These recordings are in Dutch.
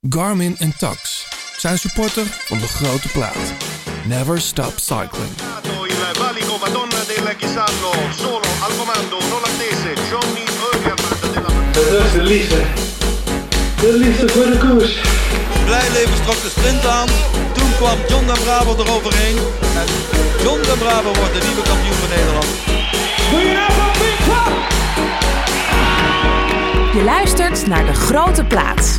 Garmin en Tax zijn supporter van de grote plaat. Never stop cycling. Il valico Madonna del Chisallo, solo al comando un olandese Johnny Eugerman della Dat is de liefde. De liefde voor de koers. Blijleven trok de sprint aan. Toen kwam John den Bravo eroverheen. En John den Bravo wordt de nieuwe kampioen van Nederland. Je luistert naar De Grote Plaats.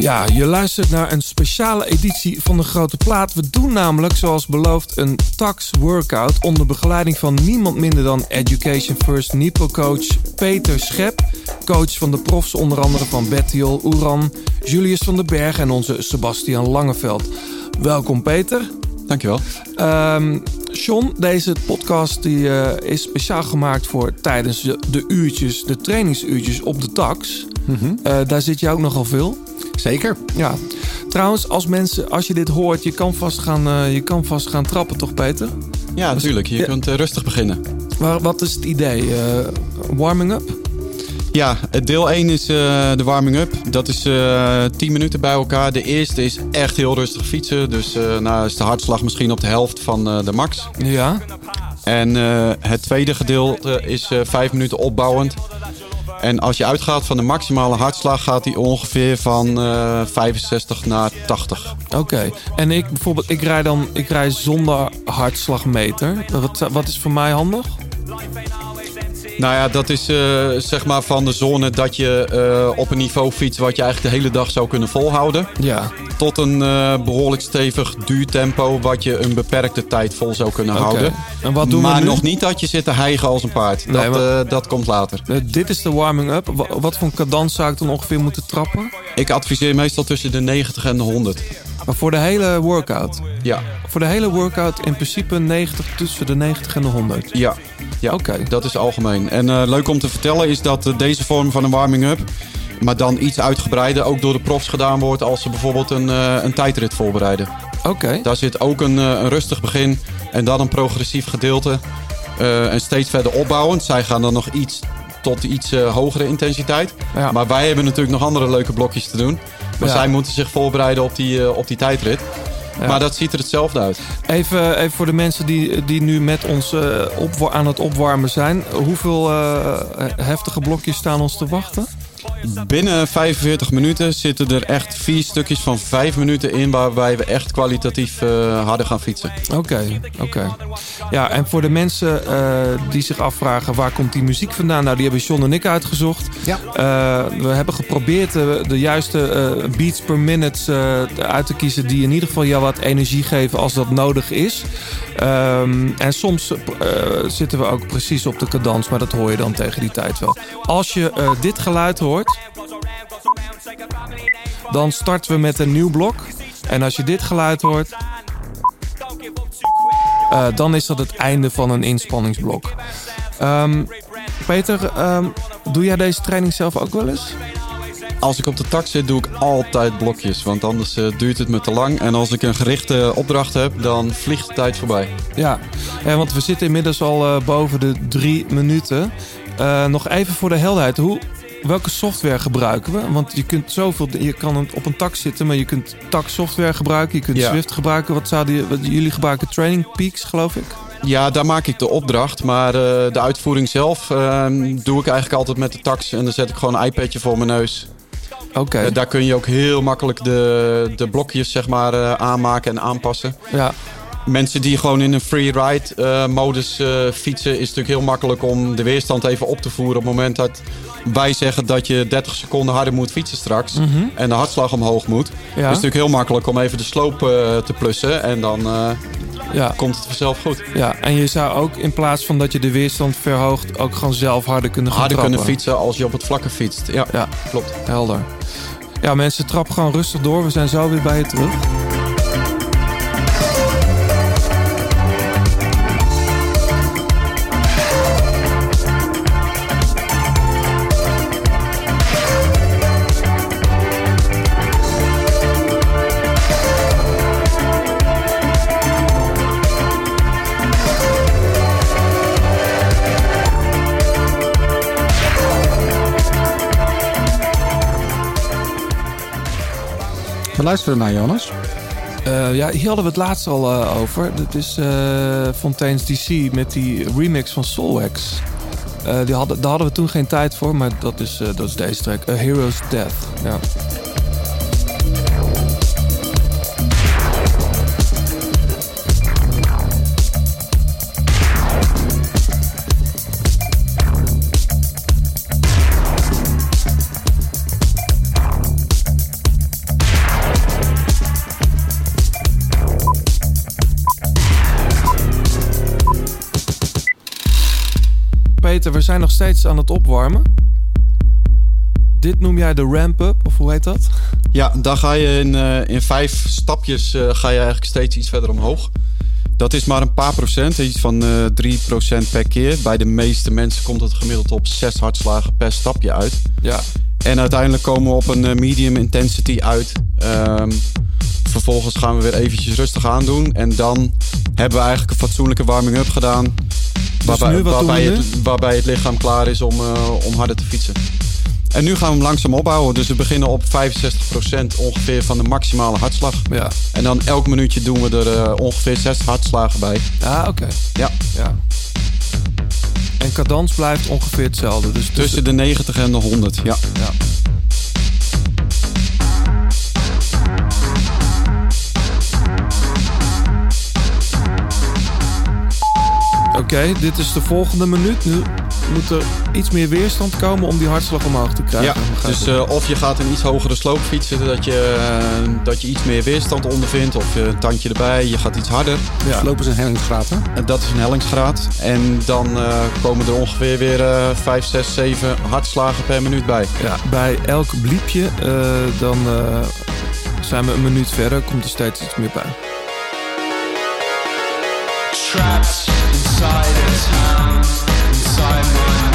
Ja, je luistert naar een speciale editie van de Grote Plaat. We doen namelijk, zoals beloofd, een tax workout onder begeleiding van niemand minder dan Education First Nipo coach Peter Schep. Coach van de profs onder andere van Bettiol, Oeran, Julius van den Berg en onze Sebastian Langeveld. Welkom Peter. Dankjewel. Ehm John, deze podcast die, eh, is speciaal gemaakt voor tijdens de, uurtjes, de trainingsuurtjes op de tax. Eh, daar zit je ook nogal veel. Zeker. Ja. Trouwens, als mensen, als je dit hoort, je kan vast gaan, eh, je kan vast gaan trappen, toch Peter? Ja, natuurlijk. Je Ja. kunt eh, rustig beginnen. Maar wat is het idee? Eh, warming up? Ja, deel 1 is de warming-up. Dat is eh 10 minuten bij elkaar. De eerste is echt heel rustig fietsen. Dus nou is de hartslag misschien op de helft van de max. Ja. En het tweede gedeelte is eh 5 minuten opbouwend. En als je uitgaat van de maximale hartslag, gaat die ongeveer van eh 65 naar 80. Oké. En ik bijvoorbeeld, ik rij dan, ik rij zonder hartslagmeter. Wat, wat is voor mij handig? Nou ja, dat is eh, zeg maar van de zone dat je eh, op een niveau fietst wat je eigenlijk de hele dag zou kunnen volhouden. Ja. Tot een eh, behoorlijk stevig duurtempo wat je een beperkte tijd vol zou kunnen houden. En wat doen maar we nu? nog niet dat je zit te hijgen als een paard. Nee, dat, maar- dat komt later. Dit is de warming up. Wa- Wat voor een cadans zou ik dan ongeveer moeten trappen? Ik adviseer meestal tussen de 90 en de 100. Maar voor de hele workout. Ja, Voor de hele workout in principe 90, tussen de 90 en de 100. ja. ja. Oké. dat is algemeen. En eh, leuk om te vertellen is dat eh, deze vorm van een warming-up... maar dan iets uitgebreider ook door de profs gedaan wordt... als ze bijvoorbeeld een, eh, een tijdrit voorbereiden. Oké. Daar zit ook een, een rustig begin en dan een progressief gedeelte. En steeds verder opbouwend. Zij gaan dan nog iets tot iets hogere intensiteit. Ja. Maar wij hebben natuurlijk nog andere leuke blokjes te doen. Maar zij moeten zich voorbereiden op die, eh, op die tijdrit. Ja. Maar dat ziet er hetzelfde uit. Even, even voor de mensen die, die nu met ons eh, opwa- aan het opwarmen zijn. Hoeveel eh, heftige blokjes staan ons te wachten? Binnen 45 minuten zitten er echt vier stukjes van 5 minuten in... waarbij we echt kwalitatief eh, harder gaan fietsen. Oké, oké. Ja, en voor de mensen eh, die zich afvragen waar komt die muziek vandaan? Nou, die hebben John en ik uitgezocht. Ja. Eh, we hebben geprobeerd de juiste eh, beats per minute eh, uit te kiezen... die in ieder geval jou wat energie geven als dat nodig is. Ehm, en soms eh, zitten we ook precies op de cadans, maar dat hoor je dan tegen die tijd wel. Als je eh, dit geluid hoort, dan starten we met een nieuw blok. En als je dit geluid hoort, eh, dan is dat het einde van een inspanningsblok. Ehm, Peter, ehm, doe jij deze training zelf ook wel eens? Als ik op de tak zit, doe ik altijd blokjes. Want anders eh, duurt het me te lang. En als ik een gerichte opdracht heb, dan vliegt de tijd voorbij. Ja, eh, want we zitten inmiddels al boven de drie minuten. Nog even voor de helderheid. Hoe, welke software gebruiken we? Want je kunt zoveel. Je kan op een tak zitten, maar je kunt tak software gebruiken. Je kunt Ja. Swift gebruiken. Wat zouden wat- jullie gebruiken? Training Peaks, geloof ik. Ja, daar maak ik de opdracht. Maar eh, de uitvoering zelf ehm, doe ik eigenlijk altijd met de tax. En dan zet ik gewoon een iPadje voor mijn neus. Oké. Eh, daar kun je ook heel makkelijk de, de blokjes zeg maar, eh, aanmaken en aanpassen. Ja, Mensen die gewoon in een freeride eh modus fietsen... is het natuurlijk heel makkelijk om de weerstand even op te voeren... op het moment dat wij zeggen dat je 30 seconden harder moet fietsen straks... en de hartslag omhoog moet. Ja. is het natuurlijk heel makkelijk om even de sloop eh, te plussen... en dan eh, ja, komt het vanzelf goed. ja. En je zou ook in plaats van dat je de weerstand verhoogt, ook gewoon zelf harder kunnen gaan Harder trappen. kunnen fietsen als je op het vlakke fietst. Ja, Ja, klopt. helder. Ja, mensen, trap gewoon rustig door. We zijn zo weer bij je terug. We luisteren naar Jonas. Eh, ja, hier hadden we het laatst al eh, over. Dat is eh Fontaine's DC met die remix van Soulwax. Eh die hadden, daar hadden we toen geen tijd voor, maar dat is, dat is deze track. A Hero's Death. Ja. We zijn nog steeds aan het opwarmen. Dit noem jij de ramp-up, of hoe heet dat? Ja, dan ga je in, eh, in vijf stapjes eh, ga je eigenlijk steeds iets verder omhoog. Dat is maar een paar procent, iets van eh 3% per keer. Bij de meeste mensen komt het gemiddeld op 6 hartslagen per stapje uit. Ja. En uiteindelijk komen we op een medium intensity uit. Ehm, vervolgens gaan we weer eventjes rustig aandoen. En dan hebben we eigenlijk een fatsoenlijke warming-up gedaan. Waarbij, doen waarbij, het, waarbij het lichaam klaar is om, eh, om harder te fietsen. En nu gaan we hem langzaam opbouwen. Dus we beginnen op 65% ongeveer van de maximale hartslag. Ja. En dan elk minuutje doen we er eh, ongeveer 6 hartslagen bij. Ah, oké. Ja. Ja. En cadans blijft ongeveer hetzelfde. Dus Tussen de 90 en de 100, ja. Ja. Oké, dit is de volgende minuut. Nu moet er iets meer weerstand komen om die hartslag omhoog te krijgen. Ja, dus eh, of je gaat een iets hogere sloop fietsen, dat je, eh, dat je iets meer weerstand ondervindt. Of eh, een tandje erbij, je gaat iets harder. ja. Lopen zijn hellingsgraad, hè? En dat is een hellingsgraad. En dan eh, komen er ongeveer weer eh 5, 6, 7 hartslagen per minuut bij. Ja, bij elk bliepje, eh, dan eh, zijn we een minuut verder, komt er steeds iets meer bij. Trapped inside a town, inside my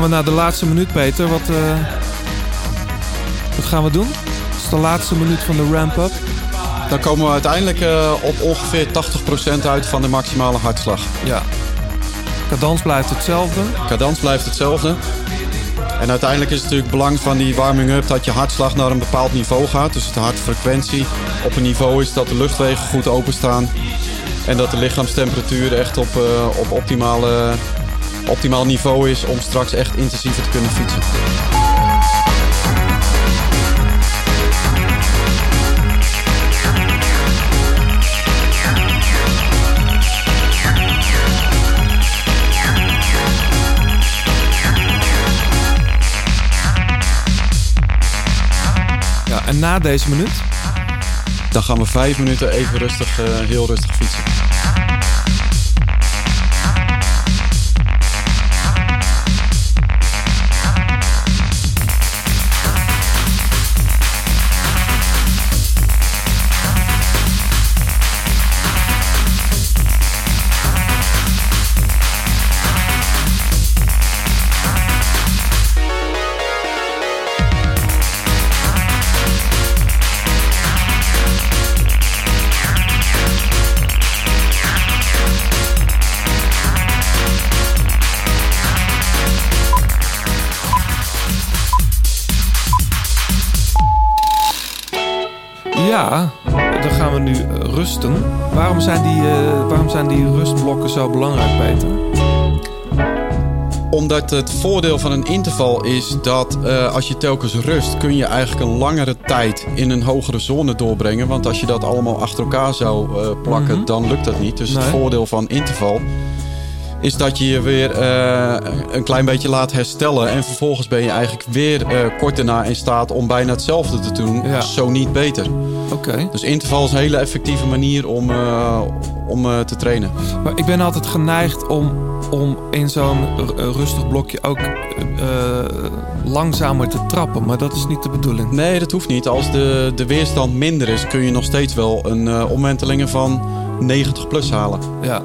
gaan we naar de laatste minuut, Peter. Wat, eh, wat gaan we doen? Dat is de laatste minuut van de ramp-up. Dan komen we uiteindelijk eh, op ongeveer 80% uit van de maximale hartslag. Ja. Cadans blijft hetzelfde. Cadans blijft hetzelfde. En uiteindelijk is het natuurlijk het belang van die warming-up dat je hartslag naar een bepaald niveau gaat. Dus de hartfrequentie op een niveau is dat de luchtwegen goed openstaan. En dat de lichaamstemperatuur echt op, eh, op optimale, optimaal niveau is om straks echt intensiever te kunnen fietsen. Ja, en na deze minuut? Dan gaan we vijf minuten even rustig, eh, heel rustig fietsen. Zo belangrijk, Peter? Omdat het voordeel van een interval is dat eh, als je telkens rust, kun je eigenlijk een langere tijd in een hogere zone doorbrengen. Want als je dat allemaal achter elkaar zou eh, plakken, Mhm. dan lukt dat niet. Dus het voordeel van interval is dat je je weer eh, een klein beetje laat herstellen. En vervolgens ben je eigenlijk weer eh, kort daarna in staat om bijna hetzelfde te doen. Ja. Zo niet beter. Oké. Dus interval is een hele effectieve manier om, eh, om te trainen. Maar ik ben altijd geneigd om, om in zo'n rustig blokje ook langzamer te trappen. Maar dat is niet de bedoeling. Nee, dat hoeft niet. Als de, de weerstand minder is, kun je nog steeds wel een omwentelingen van 90 plus halen. Ja.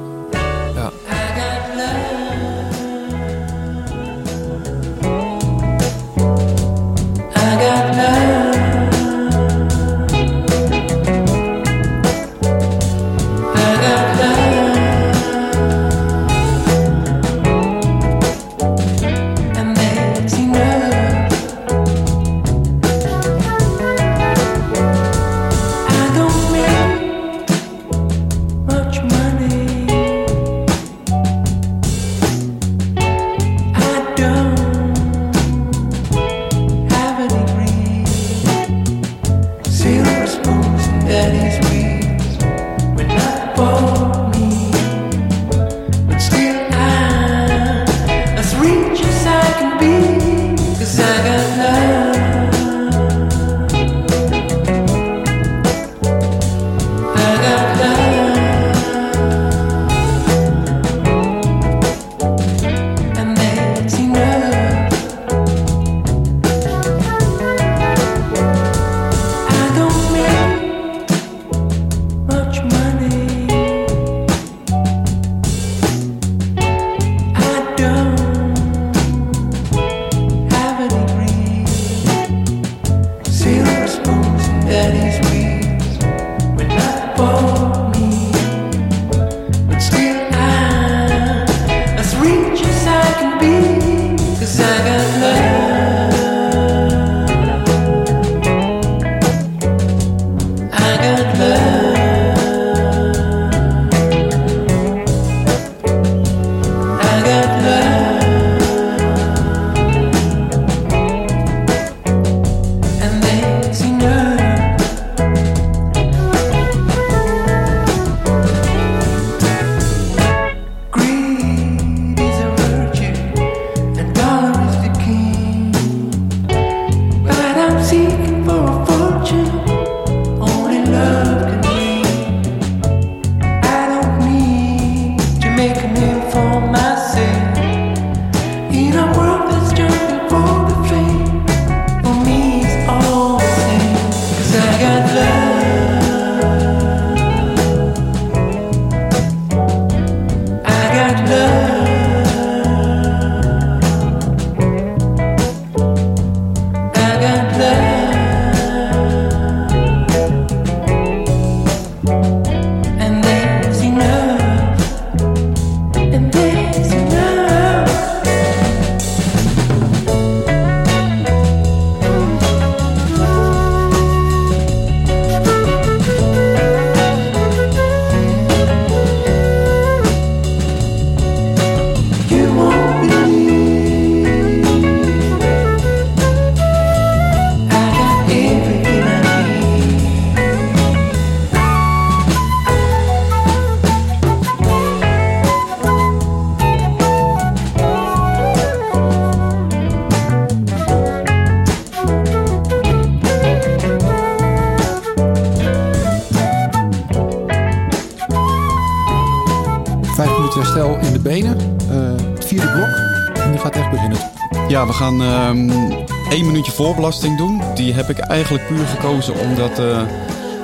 Gaan ehm één minuutje voorbelasting doen. Die heb ik eigenlijk puur gekozen omdat eh,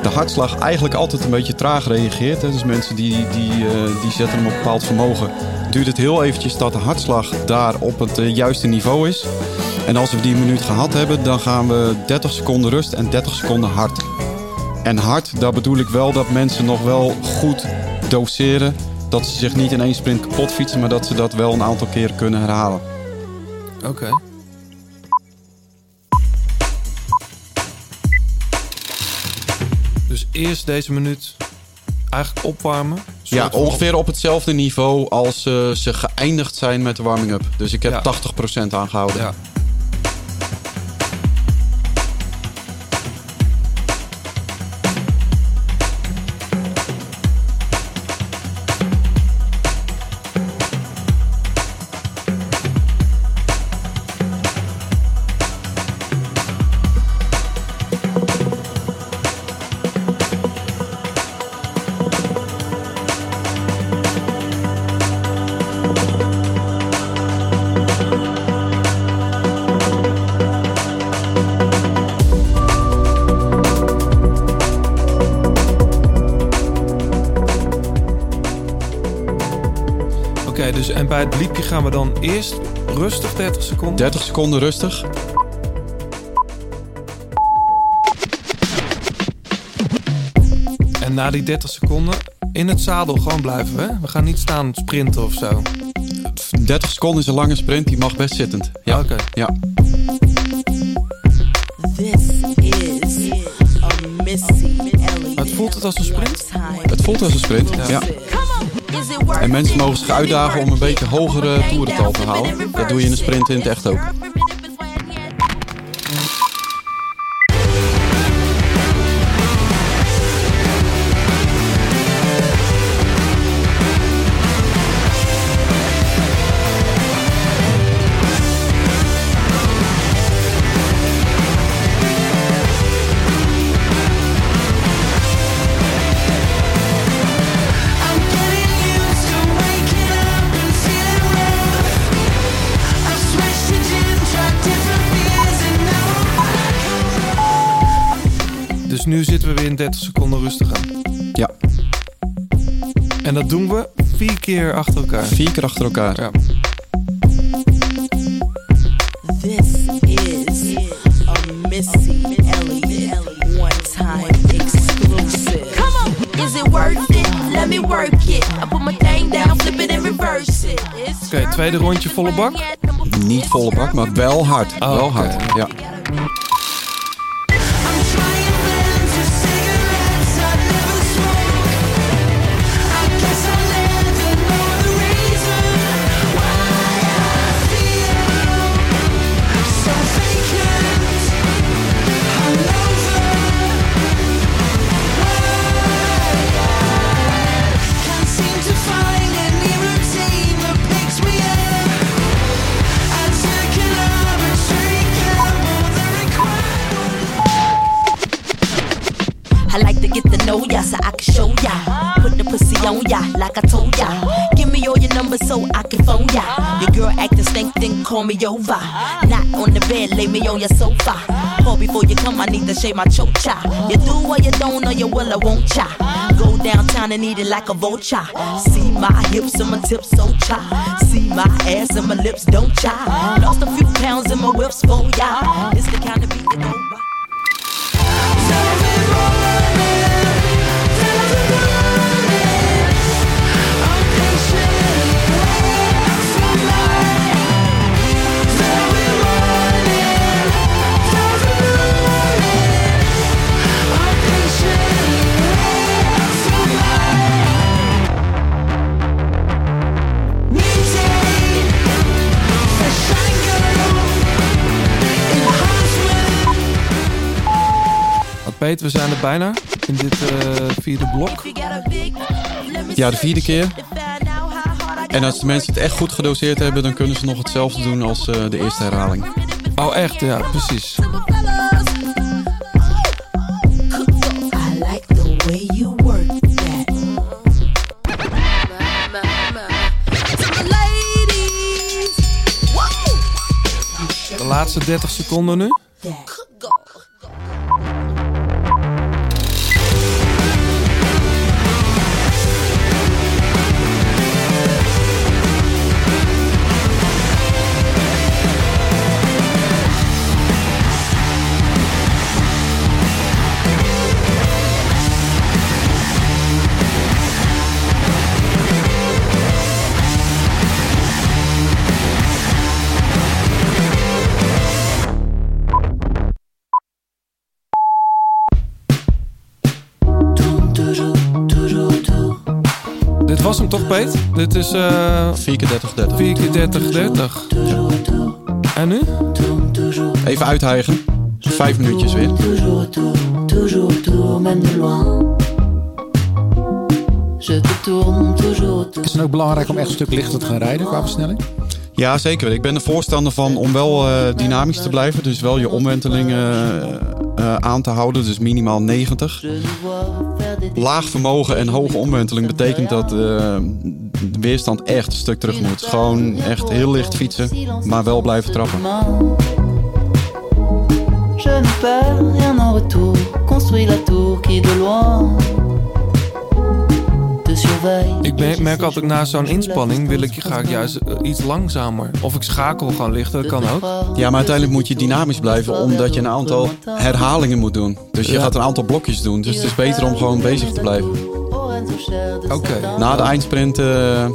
de hartslag eigenlijk altijd een beetje traag reageert. Hè. Dus mensen die, die, eh, die zetten hem op bepaald vermogen. Duurt het heel eventjes dat de hartslag daar op het eh, juiste niveau is. En als we die minuut gehad hebben, dan gaan we 30 seconden rust en 30 seconden hard. En hard, daar bedoel ik wel dat mensen nog wel goed doseren. Dat ze zich niet in één sprint kapot fietsen, maar dat ze dat wel een aantal keren kunnen herhalen. Oké. Dus eerst deze minuut eigenlijk opwarmen. Ja, ongeveer op hetzelfde niveau als eh, ze geëindigd zijn met de warming-up. Dus ik heb Ja. 80% aangehouden. Ja. Gaan we dan eerst rustig 30 seconden. 30 seconden rustig. En na die 30 seconden in het zadel gewoon blijven. Hè? We gaan niet staan sprinten of zo. 30 seconden is een lange sprint, die mag best zittend. Ja. Oké. ja. This is a Missy Elliott. Het voelt het als een sprint? Het voelt als een sprint. Ja. En mensen mogen zich uitdagen om een beetje hogere toerental te halen. Dat doe je in een sprint in het echt ook. 30 seconden rustig aan. Ja. En dat doen we vier keer achter elkaar. Vier keer achter elkaar. Ja. This is a Missy Elliott one time exclusive. Come on, is it worth it? Let me work it. I put my thing down, flip it and reverse it. It's Oké, tweede rondje volle bak. Niet volle bak, maar wel hard. Oh, wel hard. Ja. On ya like I told ya. Give me all your numbers so I can phone ya. Your girl acting stink, then call me over. Not on the bed, lay me on your sofa. Call before you come, I need to shave my chocha. You do or you don't, or you will, I won't cha. Go downtown and eat it like a vulture. See my hips and my tips so cha. See my ass and my lips don't cha. Lost a few pounds in my whips for ya. It's the kind of beat that go by. Wat Peter, we zijn er bijna in dit eh, vierde blok. ja, de vierde keer. En als de mensen het echt goed gedoseerd hebben, dan kunnen ze nog hetzelfde doen als eh, de eerste herhaling. Oh, echt? Ja, precies. De laatste 30 seconden nu. Dit is eh 4 keer 30, 30. 4 keer 30, 30. En nu? Even uithijgen. Vijf minuutjes weer. Is het ook belangrijk om echt een stuk lichter te gaan rijden qua versnelling? Ja, zeker. Ik ben er voorstander van om wel eh, dynamisch te blijven. Dus wel je omwentelingen eh, eh, aan te houden. Dus minimaal 90. Laag vermogen en hoge omwenteling betekent dat eh, de weerstand echt een stuk terug moet. Gewoon echt heel licht fietsen, maar wel blijven trappen. Je ne rien en retour. Construis la tour qui de loin. Ik merk altijd na zo'n inspanning wil ik, ga ik juist eh, iets langzamer. Of ik schakel gewoon lichter, dat kan ook. Ja, maar uiteindelijk moet je dynamisch blijven omdat je een aantal herhalingen moet doen. Dus je Ja. gaat een aantal blokjes doen. Dus het is beter om gewoon bezig te blijven. Oké. Na de eindsprint eh,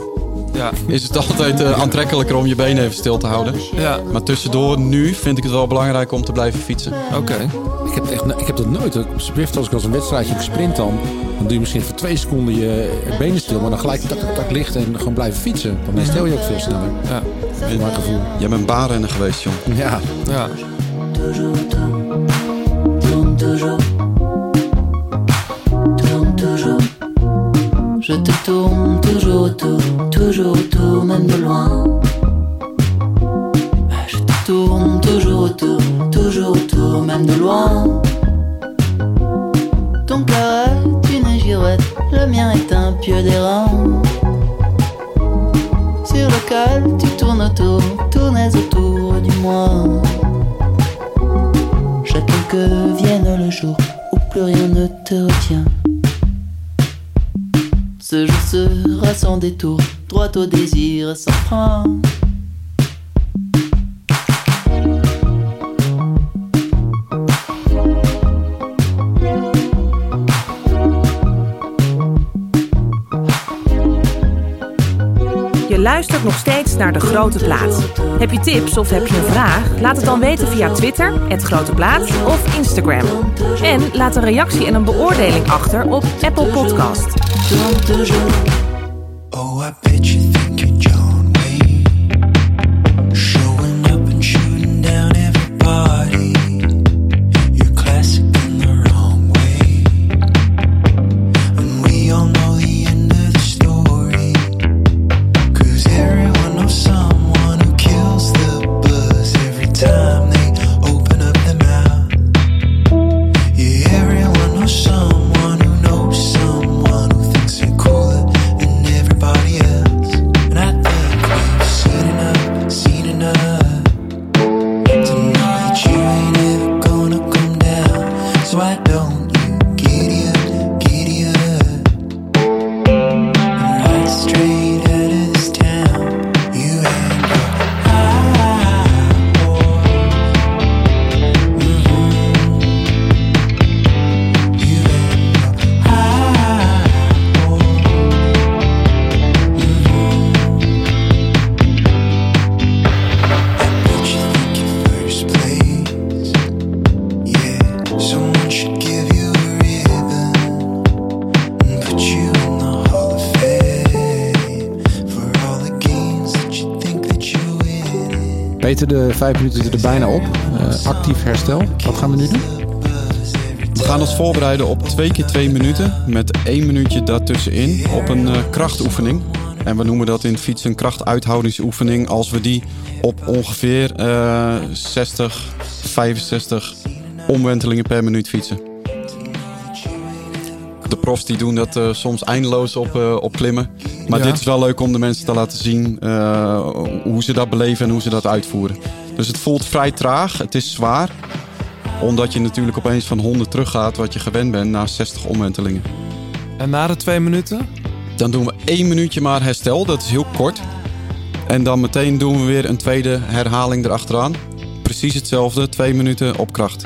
Ja. is het altijd eh, aantrekkelijker om je benen even stil te houden. Ja. Maar tussendoor, nu vind ik het wel belangrijk om te blijven fietsen. Oké. Ik heb, echt, ik heb dat nooit. Op Zwift, als ik als een wedstrijdje sprint dan, dan doe je misschien voor twee seconden je benen stil, maar dan gelijk tak, tak, tak licht en gewoon blijven fietsen. Dan herstel je ook veel sneller. Ja. In mijn gevoel. Jij bent baanrenner geweest, John. Ja. Ja. Je te tourne toujours autour, toujours autour, même de loin. Je te tourne toujours autour, toujours autour, même de loin. Ton cœur est une girouette, le mien est un pieu d'airain. Sur lequel tu tournes autour, tournes autour du moi. J'attends que vienne le jour où plus rien ne te retient. Détour, droit au désir sans frein. Je luistert nog steeds naar De Grote Plaat. Heb je tips of heb je een vraag? Laat het dan weten via Twitter, het Grote Plaat of Instagram. En laat een reactie en een beoordeling achter op Apple Podcast. Tourne toujours, Peter, de vijf minuten er bijna op. Eh, actief herstel. Wat gaan we nu doen? We gaan ons voorbereiden op twee keer twee minuten met één minuutje daartussenin op een eh, krachtoefening. En we noemen dat in fietsen een krachtuithoudigsoefening als we die op ongeveer eh 60, 65 omwentelingen per minuut fietsen. De profs die doen dat eh, soms eindeloos op, eh, op klimmen. Maar Ja. dit is wel leuk om de mensen te laten zien eh, hoe ze dat beleven en hoe ze dat uitvoeren. Dus het voelt vrij traag, het is zwaar omdat je natuurlijk opeens van 100 teruggaat wat je gewend bent naar 60 omwentelingen. En na de twee minuten? Dan doen we één minuutje maar herstel, dat is heel kort. En dan meteen doen we weer een tweede herhaling erachteraan. Precies hetzelfde, twee minuten op kracht.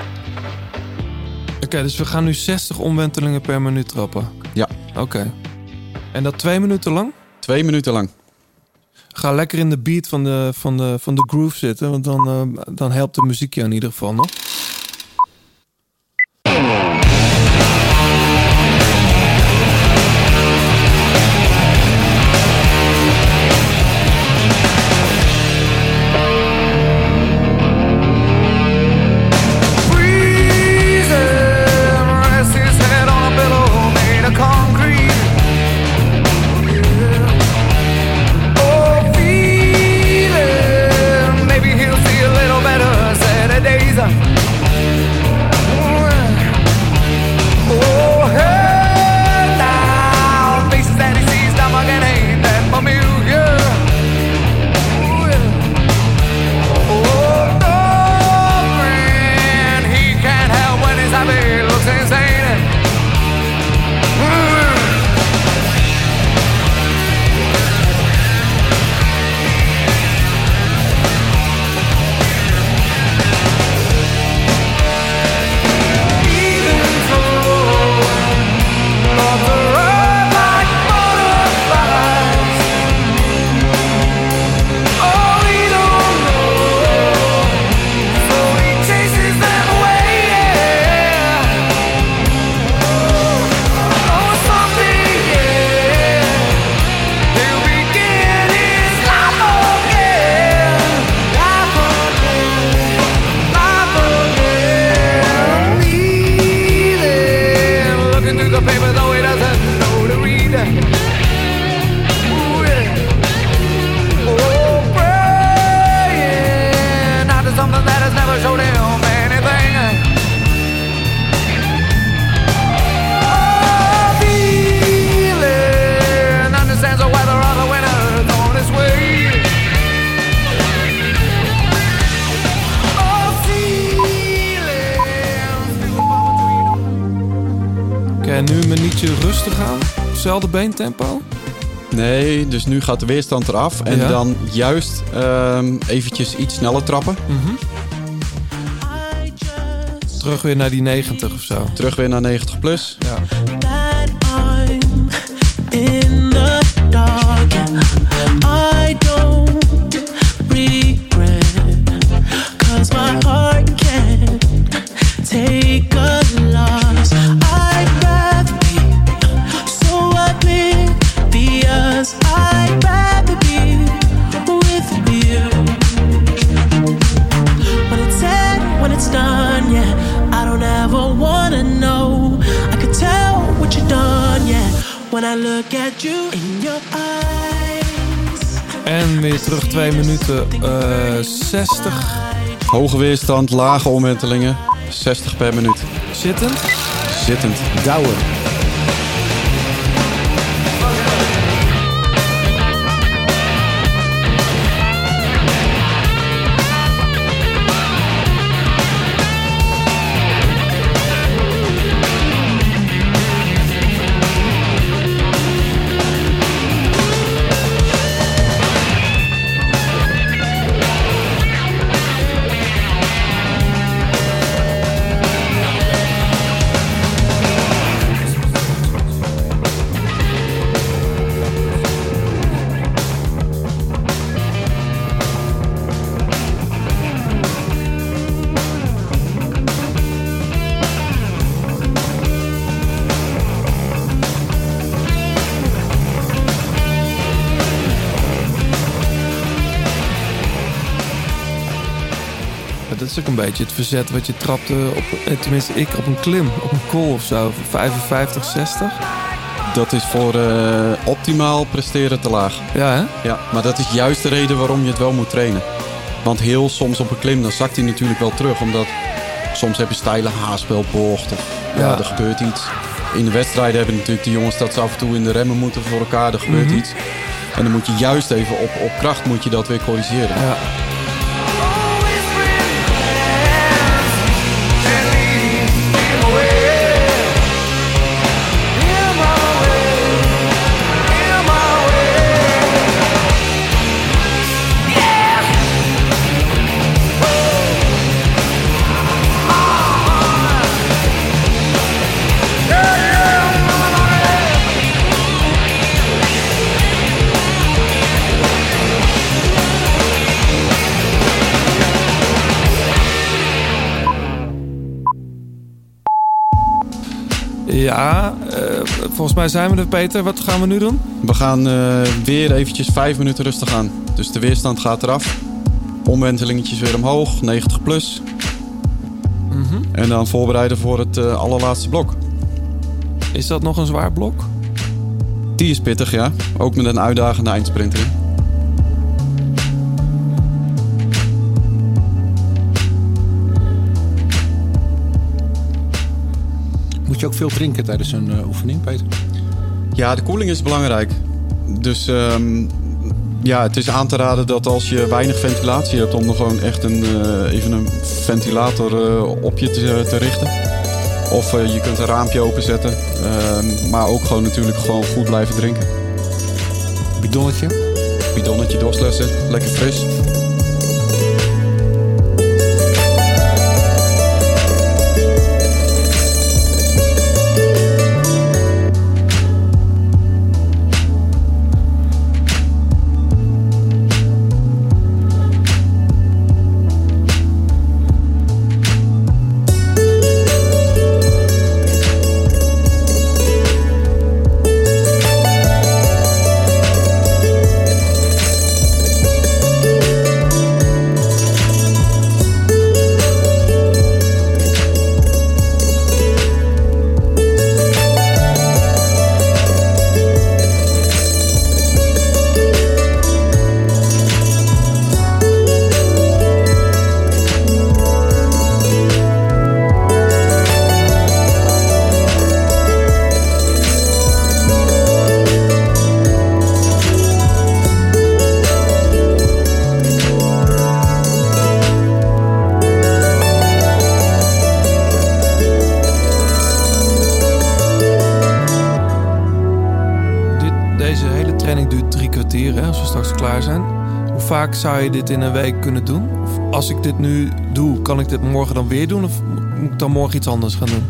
Oké, dus we gaan nu 60 omwentelingen per minuut trappen. Ja. Oké. En dat twee minuten lang? Twee minuten lang. Ga lekker in de beat van de, van de, van de groove zitten, want dan, eh, dan helpt de muziek je in ieder geval nog. Beentempo. Nee, dus nu gaat de weerstand eraf. En Ja. dan juist ehm, eventjes iets sneller trappen. Terug weer naar die 90 of zo. Terug weer naar 90 plus. Ja. When I look at you in your eyes. En weer terug 2 minuten eh 60. Hoge weerstand, lage omwentelingen. 60 per minuut. Zittend. Zittend. Douwen. Ook een beetje het verzet wat je trapte op, eh, tenminste ik op een klim, op een call of zo, 55, 60. Dat is voor eh, optimaal presteren te laag. Ja, hè? Ja, maar dat is juist de reden waarom je het wel moet trainen. Want heel soms op een klim, dan zakt hij natuurlijk wel terug. Omdat soms heb je steile of ja. Ja. er gebeurt iets. In de wedstrijden hebben natuurlijk de jongens dat ze af en toe in de remmen moeten voor elkaar. Er gebeurt Mhm. iets. En dan moet je juist even op, op kracht moet je dat weer corrigeren. Ja. Ja, eh, volgens mij zijn we er, Peter. Wat gaan we nu doen? We gaan eh, weer eventjes vijf minuten rustig aan. Dus de weerstand gaat eraf. Omwentelingetjes weer omhoog, 90 plus. Mhm. En dan voorbereiden voor het eh, allerlaatste blok. Is dat nog een zwaar blok? Die is pittig, ja. Ook met een uitdagende eindsprint erin. Je ook veel drinken tijdens een eh, oefening, Peter? Ja, de koeling is belangrijk. Dus ehm, ja, het is aan te raden dat als je weinig ventilatie hebt... om er gewoon echt een, eh, even een ventilator eh, op je te, te richten. Of je kunt een raampje openzetten. Ehm, maar ook gewoon natuurlijk gewoon goed blijven drinken. Bidonnetje? Bidonnetje doorslessen, lekker fris. Drie kwartier, hè, als we straks klaar zijn. Hoe vaak zou je dit in een week kunnen doen? Of als ik dit nu doe, kan ik dit morgen dan weer doen? Of moet ik dan morgen iets anders gaan doen?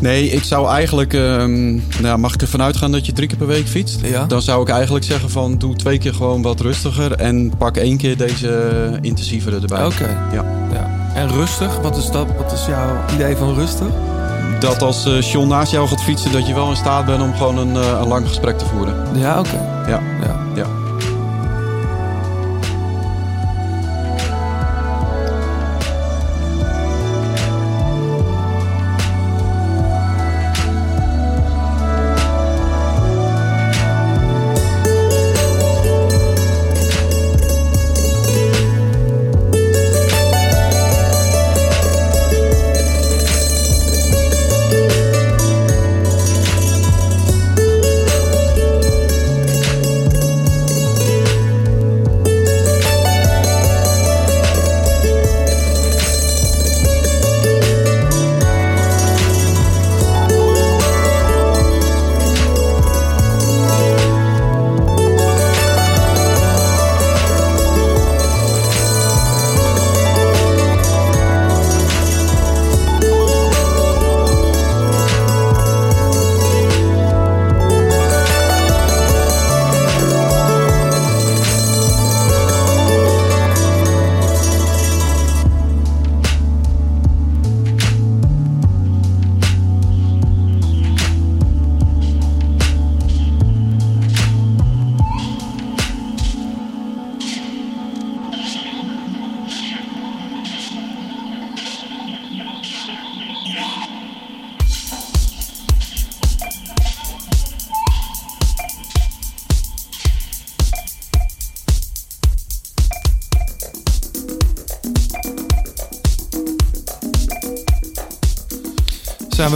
Nee, ik zou eigenlijk... ehm, nou, mag ik ervan uitgaan dat je drie keer per week fietst? Ja. Dan zou ik eigenlijk zeggen van... doe twee keer gewoon wat rustiger... en pak één keer deze intensievere erbij. Oké. Ja. Ja. En rustig, wat is dat? Wat is jouw idee van rustig? Dat als John naast jou gaat fietsen... dat je wel in staat bent om gewoon een, eh, een lang gesprek te voeren. Ja, oké. Ja. Ja. ja.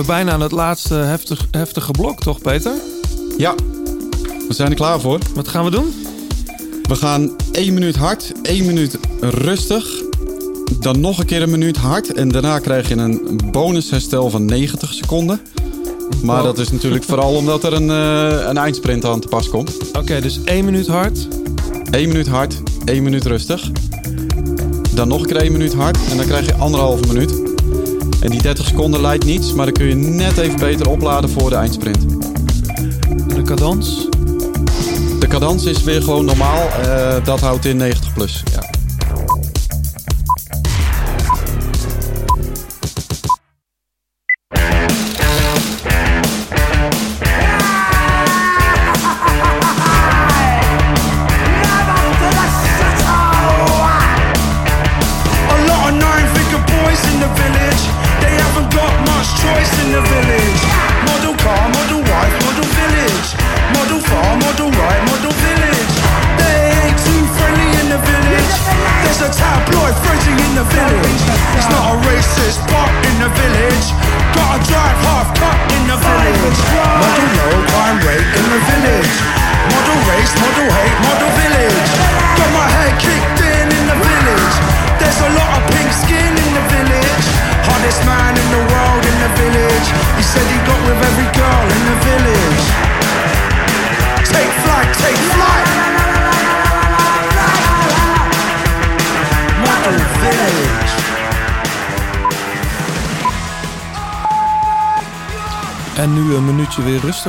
We bijna aan het laatste heftig, heftige blok, toch Peter? Ja, we zijn er klaar voor. Wat gaan we doen? We gaan één minuut hard, één minuut rustig. Dan nog een keer een minuut hard. En daarna krijg je een bonusherstel van 90 seconden. Maar Wow. dat is natuurlijk vooral omdat er een, eh, een eindsprint aan te pas komt. Oké, dus één minuut hard. Eén minuut hard, één minuut rustig. Dan nog een keer één minuut hard. En dan krijg je anderhalve minuut. En die 30 seconden leidt niets. Maar dan kun je net even beter opladen voor de eindsprint. De cadans? De cadans is weer gewoon normaal. Eh, dat houdt in 90 plus. Ja.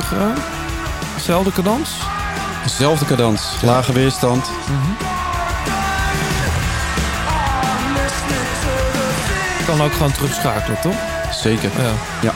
80 kadans. Zelfde cadans? Zelfde cadans. Lage weerstand. Mm. Kan ook gewoon terugschakelen, toch? Zeker. Ja.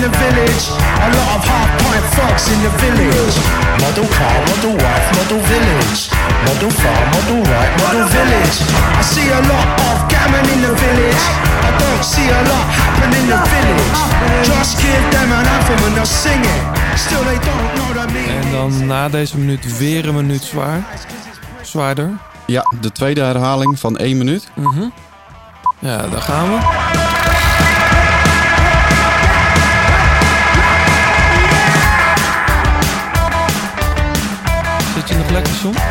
In the village. A lot of half pint fucks in the village. Model car, model wife, model village. Model farm, model right, model village. I see a lot of gammon in the village. I don't see a lot happen in the village. Just give them an anthem and they'll sing it. Still they don't know the meaning. En dan na deze minuut weer een minuut zwaar. Zwaarder. Ja, de tweede herhaling van één minuut. Mhm. Ja, daar gaan we. Anderson.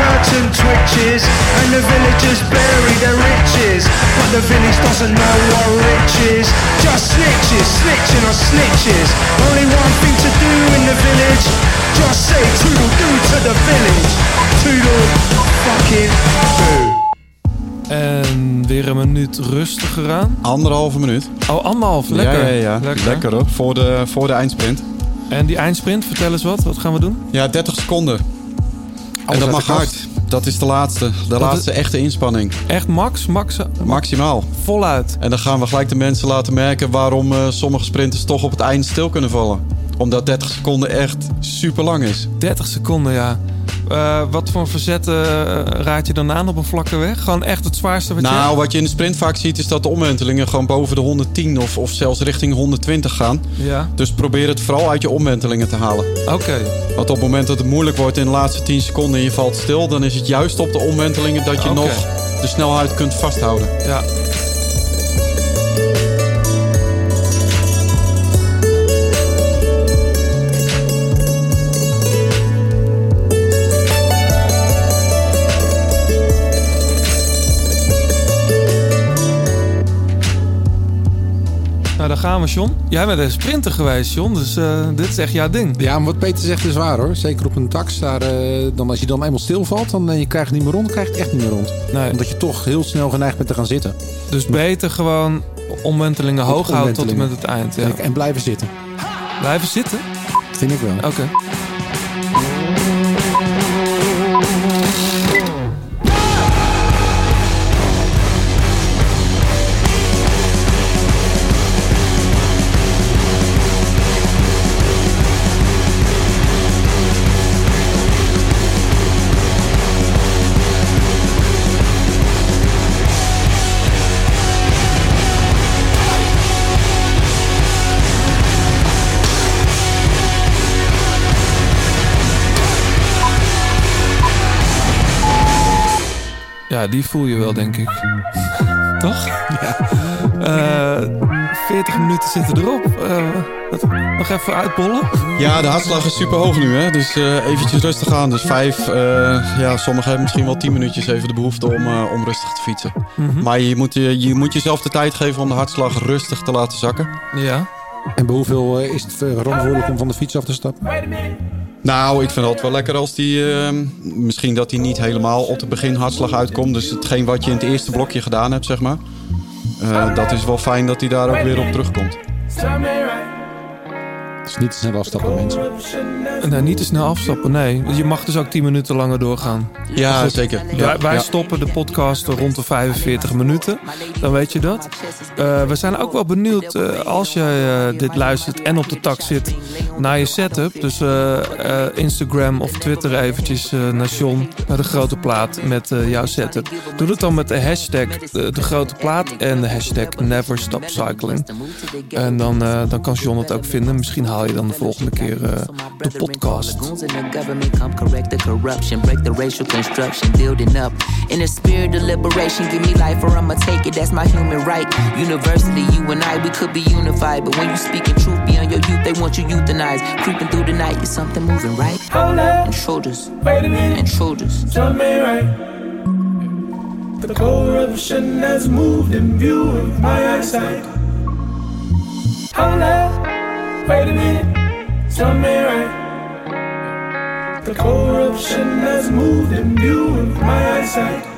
Curtain twitches and the villagers bury their riches. But the village doesn't know what rich is. Just snitches, snitching on snitches. Only one thing to do in the village. Just say toodle doo to the village. Toodle fucking doo. En weer een minuut rustiger aan. Anderhalve minuut. Oh, anderhalf. Lekker. Ja, ja, ja. Lekker. Lekker, hoor. Voor de, voor de eindsprint. En die eindsprint, vertel eens wat. Wat gaan we doen? Ja, 30 seconden. En dat mag hard. Dat is de laatste. De laatste echte inspanning. Echt max? Max? Maximaal. Voluit. En dan gaan we gelijk de mensen laten merken waarom eh, sommige sprinters toch op het eind stil kunnen vallen. Omdat 30 seconden echt super lang is. 30 seconden, ja. Eh, wat voor verzetten eh, raad je dan aan op een vlakke weg? Gewoon echt het zwaarste wat je Nou, wat je in de sprint vaak ziet is dat de omwentelingen gewoon boven de 110 of, of zelfs richting 120 gaan. Ja. Dus probeer het vooral uit je omwentelingen te halen. Oké. Want op het moment dat het moeilijk wordt in de laatste 10 seconden en je valt stil, dan is het juist op de omwentelingen dat je nog de snelheid kunt vasthouden. Ja. Gaan we, John. Jij bent een sprinter geweest, John. Dus eh, dit is echt jouw ding. Ja, maar wat Peter zegt is waar hoor. Zeker op een tax. Daar, eh, dan, als je dan eenmaal stilvalt, dan eh, je krijgt het niet meer rond. Dan krijg je het echt niet meer rond. Nee. Omdat je toch heel snel geneigd bent te gaan zitten. Dus beter gewoon omwentelingen hoog houden tot en met het eind. Ja. En blijven zitten. Blijven zitten? Vind ik wel. Oké. Die voel je wel, denk ik. Toch? Ja. 40 minuten zitten erop. Eh, wat- nog even uitbollen? Ja, de hartslag is super hoog nu, hè? dus eh, eventjes rustig aan. Dus vijf, eh, ja, sommigen hebben misschien wel tien minuutjes even de behoefte om, eh, om rustig te fietsen. Mhm. Maar je moet, je, je moet jezelf de tijd geven om de hartslag rustig te laten zakken. Ja. En bij hoeveel eh, is het verantwoordelijk om van de fiets af te stappen? Nou, ik vind het altijd wel lekker als die... eh, misschien dat die niet helemaal op de begin hartslag uitkomt. Dus hetgeen wat je in het eerste blokje gedaan hebt, zeg maar. Eh, dat is wel fijn dat hij daar ook weer op terugkomt. Is niet te snel afstappen, mensen. Nee, niet te snel afstappen, nee. Je mag dus ook 10 minuten langer doorgaan. Ja, goed, zeker. Wij, Ja, wij ja. stoppen de podcast rond de 45 minuten. Dan weet je dat. Eh, we zijn ook wel benieuwd eh, als je eh, dit luistert en op de tak zit naar je setup. Dus Instagram of Twitter eventjes naar John, naar de grote plaat met jouw setup. Doe het dan met de hashtag de grote plaat en de hashtag never stop cycling. En dan, dan kan John het ook vinden. Misschien So my brother, the government come correct the corruption, break the racial construction, building up In the spirit of liberation, give me life or I'ma take it. That's my human right. University, you and I, we could be unified. But when you speak in truth beyond your youth, they want you euthanized. Creeping through the night, is something moving right? Hold up. And shoulders. Wait a minute. And shoulders. Tell me right. The corruption has moved in view of my eyesight. Hold up wait a minute, tell me right. The corruption has moved in view of my eyesight.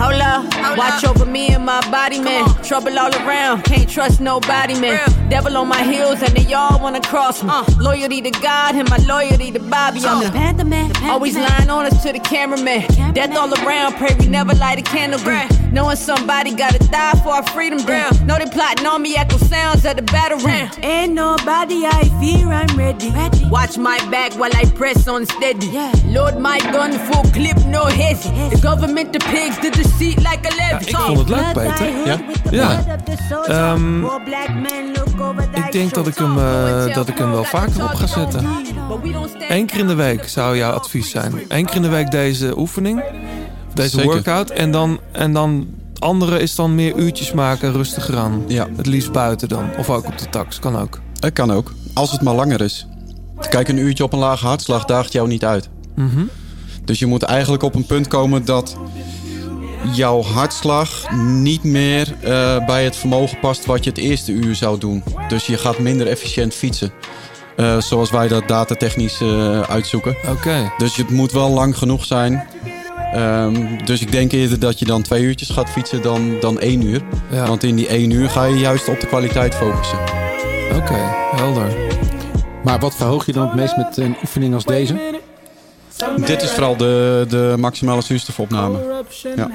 Hold up, watch over me and my body, man. Trouble all around, can't trust nobody, man. Devil on my heels, and they all wanna cross me. Uh. Loyalty to God and my loyalty to Bobby. I'm uh. the Panther man, always lying on us to the cameraman. Death all around, pray we never light a candle green. Knowing somebody gotta die for our freedom, damn. Know they plotting on me, echo sounds at the battle. Ain't nobody I fear, I'm ready. Watch my back while I press on steady. Load my gun, full clip, no hesi. The government, the pigs, the ik vond het leuk, Peter. Ja? Ja. Ehm, ik denk dat ik, hem, eh, dat ik hem wel vaker op ga zetten. Eén keer in de week zou jouw advies zijn. Eén keer in de week deze oefening. Deze Zeker. workout. En dan, en dan andere is dan meer uurtjes maken, rustiger aan. Ja. Het liefst buiten dan. Of ook op de tax, kan ook. Het kan ook, als het maar langer is. Kijk, een uurtje op een lage hartslag daagt jou niet uit. Mhm. Dus je moet eigenlijk op een punt komen dat jouw hartslag niet meer eh, bij het vermogen past wat je het eerste uur zou doen. Dus je gaat minder efficiënt fietsen. Eh, zoals wij dat datatechnisch eh, uitzoeken. Oké. Dus het moet wel lang genoeg zijn. Ehm, dus ik denk eerder dat je dan twee uurtjes gaat fietsen dan, dan één uur. Ja. Want in die één uur ga je juist op de kwaliteit focussen. Oké, helder. Maar wat verhoog je dan het meest met een oefening als deze? Dit is vooral de, de maximale zuurstofopname. Ja.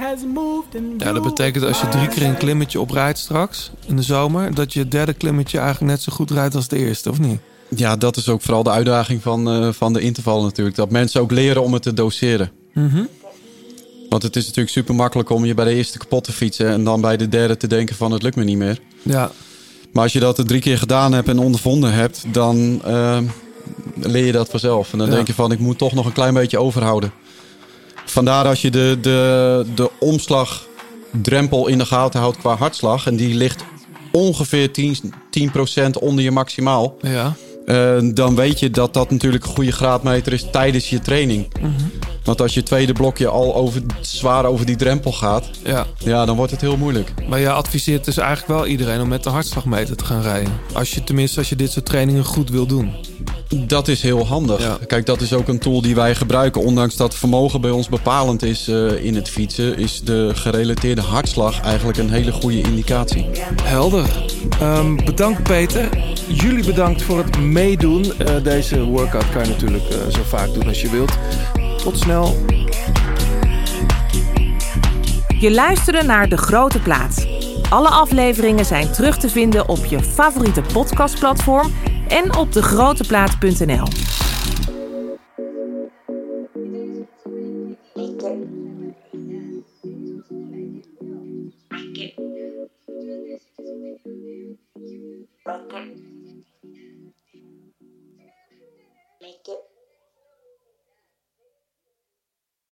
Ja, dat betekent als je drie keer een klimmetje oprijdt straks in de zomer, dat je het derde klimmetje eigenlijk net zo goed rijdt als het eerste, of niet? Ja, dat is ook vooral de uitdaging van, eh, van de interval natuurlijk. Dat mensen ook leren om het te doseren. Mhm. Want het is natuurlijk super makkelijk om je bij de eerste kapot te fietsen... en dan bij de derde te denken van het lukt me niet meer. Ja. Maar als je dat er drie keer gedaan hebt en ondervonden hebt... dan eh, leer je dat vanzelf. En dan Ja. denk je van ik moet toch nog een klein beetje overhouden. Vandaar als je de, de, de omslagdrempel in de gaten houdt qua hartslag... en die ligt ongeveer 10, 10% onder je maximaal... Ja. Eh, dan weet je dat dat natuurlijk een goede graadmeter is tijdens je training. Mhm. Want als je tweede blokje al over, zwaar over die drempel gaat, Ja. ja, dan wordt het heel moeilijk. Maar je adviseert dus eigenlijk wel iedereen om met de hartslagmeter te gaan rijden. Als je tenminste als je dit soort trainingen goed wil doen. Dat is heel handig. Kijk, dat is ook een tool die wij gebruiken. Ondanks dat vermogen bij ons bepalend is eh, in het fietsen, is de gerelateerde hartslag eigenlijk een hele goede indicatie. Helder. Ehm, bedankt Peter. Jullie bedankt voor het meedoen. Eh, deze workout kan je natuurlijk eh, zo vaak doen als je wilt. Tot snel. Je luisterde naar De Grote Plaats. Alle afleveringen zijn terug te vinden op je favoriete podcastplatform en op degroteplaat.nl.